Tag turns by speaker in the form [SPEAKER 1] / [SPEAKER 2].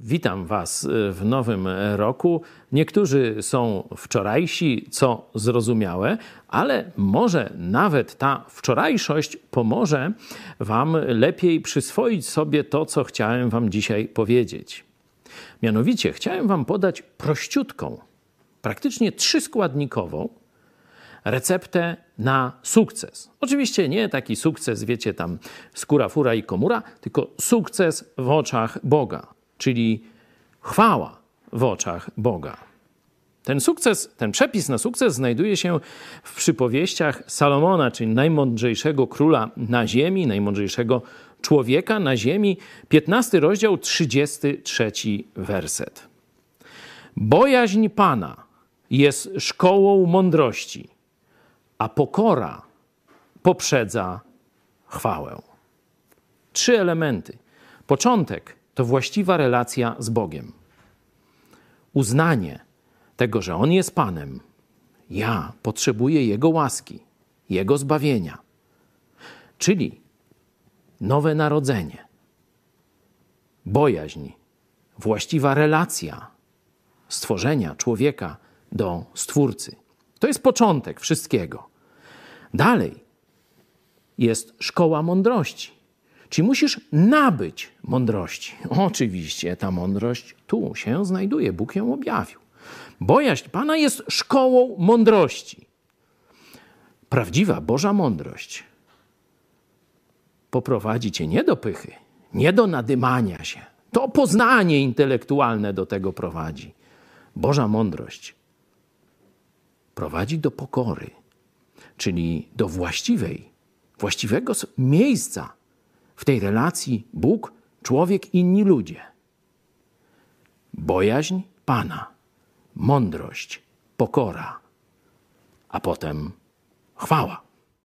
[SPEAKER 1] Witam Was w nowym roku. Niektórzy są wczorajsi, co zrozumiałe, ale może nawet ta wczorajszość pomoże Wam lepiej przyswoić sobie to, co chciałem Wam dzisiaj powiedzieć. Mianowicie chciałem Wam podać prościutką, praktycznie trzyskładnikową receptę na sukces. Oczywiście nie taki sukces, wiecie, tam skóra, fura i komura, tylko sukces w oczach Boga czyli chwała w oczach Boga. Ten sukces, ten przepis na sukces znajduje się w przypowieściach Salomona, czyli najmądrzejszego króla na ziemi, najmądrzejszego człowieka na ziemi, 15 rozdział, 33 werset. Bojaźń Pana jest szkołą mądrości, a pokora poprzedza chwałę. Trzy elementy. Początek to właściwa relacja z Bogiem. Uznanie tego, że On jest Panem. Ja potrzebuję Jego łaski, Jego zbawienia. Czyli nowe narodzenie, bojaźń, właściwa relacja stworzenia człowieka do Stwórcy. To jest początek wszystkiego. Dalej jest szkoła mądrości. Czyli musisz nabyć mądrości. Oczywiście ta mądrość tu się znajduje, Bóg ją objawił. Bojaźń Pana jest szkołą mądrości. Prawdziwa Boża mądrość poprowadzi cię nie do pychy, nie do nadymania się. To poznanie intelektualne do tego prowadzi. Boża mądrość prowadzi do pokory, czyli do właściwej, właściwego miejsca w tej relacji Bóg, człowiek, inni ludzie. Bojaźń Pana, mądrość, pokora, a potem chwała.